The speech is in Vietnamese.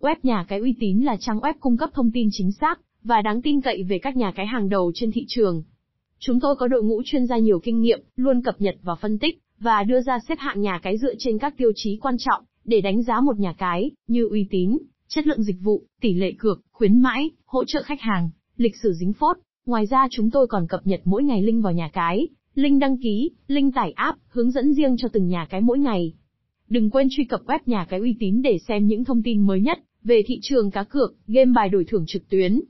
Web nhà cái uy tín là trang web cung cấp thông tin chính xác và đáng tin cậy về các nhà cái hàng đầu trên thị trường. Chúng tôi có đội ngũ chuyên gia nhiều kinh nghiệm, luôn cập nhật và phân tích và đưa ra xếp hạng nhà cái dựa trên các tiêu chí quan trọng để đánh giá một nhà cái như uy tín, chất lượng dịch vụ, tỷ lệ cược, khuyến mãi, hỗ trợ khách hàng, lịch sử dính phốt. Ngoài ra chúng tôi còn cập nhật mỗi ngày link vào nhà cái, link đăng ký, link tải app, hướng dẫn riêng cho từng nhà cái mỗi ngày. Đừng quên truy cập web nhà cái uy tín để xem những thông tin mới nhất về thị trường cá cược, game bài đổi thưởng trực tuyến.